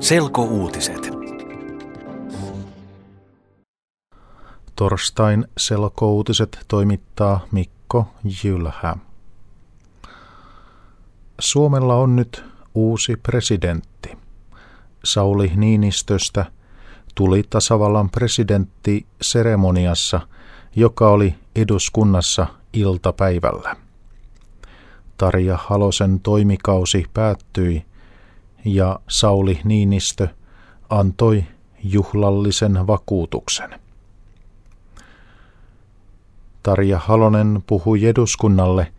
Selkouutiset. Torstain selkouutiset toimittaa Mikko Jylhä. Suomella on nyt uusi presidentti. Sauli Niinistöstä tuli tasavallan presidentti seremoniassa, joka oli eduskunnassa iltapäivällä. Tarja Halosen toimikausi päättyi ja Sauli Niinistö antoi juhlallisen vakuutuksen. Tarja Halonen puhui eduskunnalle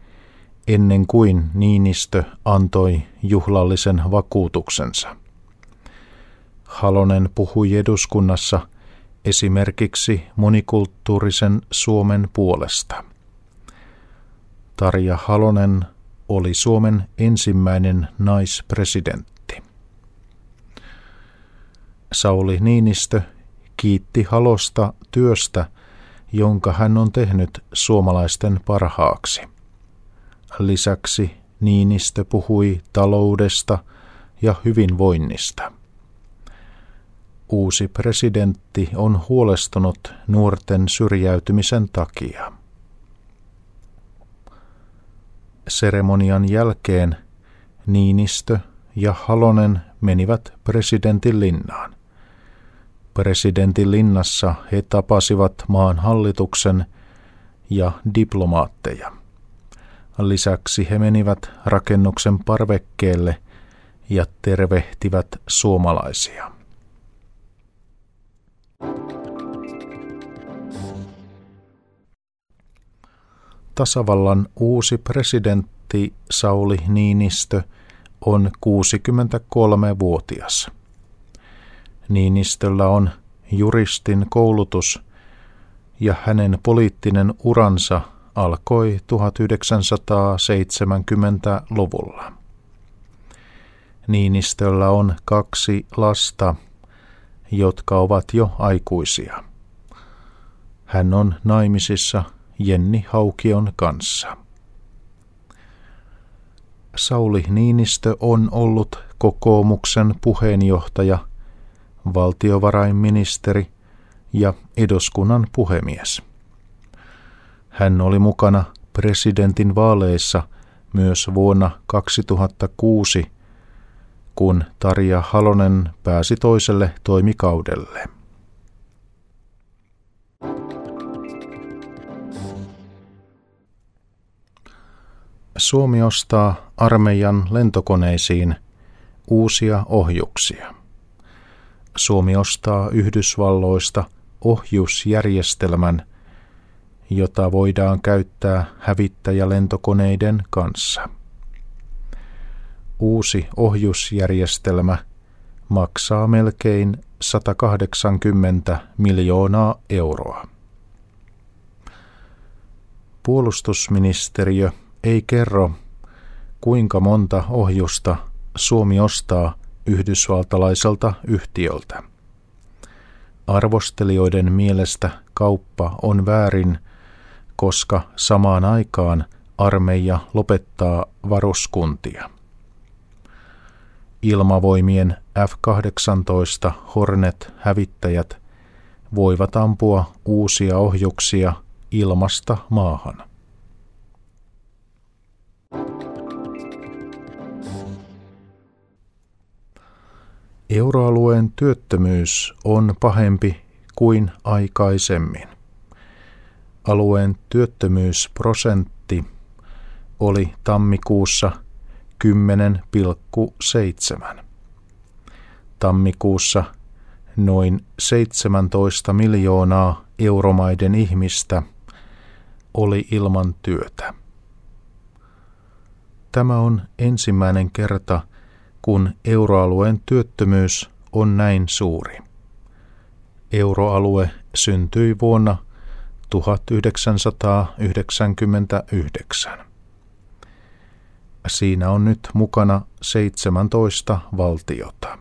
ennen kuin Niinistö antoi juhlallisen vakuutuksensa. Halonen puhui eduskunnassa esimerkiksi monikulttuurisen Suomen puolesta. Tarja Halonen oli Suomen ensimmäinen naispresidentti. Sauli Niinistö kiitti Halosta työstä, jonka hän on tehnyt suomalaisten parhaaksi. Lisäksi Niinistö puhui taloudesta ja hyvinvoinnista. Uusi presidentti on huolestunut nuorten syrjäytymisen takia. Seremonian jälkeen Niinistö ja Halonen menivät presidentin linnaan. Presidentin linnassa he tapasivat maan hallituksen ja diplomaatteja. Lisäksi he menivät rakennuksen parvekkeelle ja tervehtivät suomalaisia. Tasavallan uusi presidentti Sauli Niinistö on 63-vuotias. Niinistöllä on juristin koulutus ja hänen poliittinen uransa alkoi 1970-luvulla. Niinistöllä on kaksi lasta, jotka ovat jo aikuisia. Hän on naimisissa Jenni Haukion kanssa. Sauli Niinistö on ollut kokoomuksen puheenjohtaja, valtiovarainministeri ja eduskunnan puhemies. Hän oli mukana presidentin vaaleissa myös vuonna 2006, kun Tarja Halonen pääsi toiselle toimikaudelle. Suomi ostaa armeijan lentokoneisiin uusia ohjuksia. Suomi ostaa Yhdysvalloista ohjusjärjestelmän, jota voidaan käyttää hävittäjälentokoneiden kanssa. Uusi ohjusjärjestelmä maksaa melkein 180 miljoonaa euroa. Puolustusministeriö ei kerro, kuinka monta ohjusta Suomi ostaa yhdysvaltalaiselta yhtiöltä. Arvostelijoiden mielestä kauppa on väärin, koska samaan aikaan armeija lopettaa varuskuntia. Ilmavoimien F-18 Hornet-hävittäjät voivat ampua uusia ohjuksia ilmasta maahan. Euroalueen työttömyys on pahempi kuin aikaisemmin. Alueen työttömyysprosentti oli tammikuussa 10,7. Tammikuussa noin 17 miljoonaa euromaiden ihmistä oli ilman työtä. Tämä on ensimmäinen kerta, kun euroalueen työttömyys on näin suuri. Euroalue syntyi vuonna 1999. Siinä on nyt mukana 17 valtiota.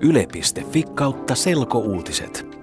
Yle.fi kautta selkouutiset.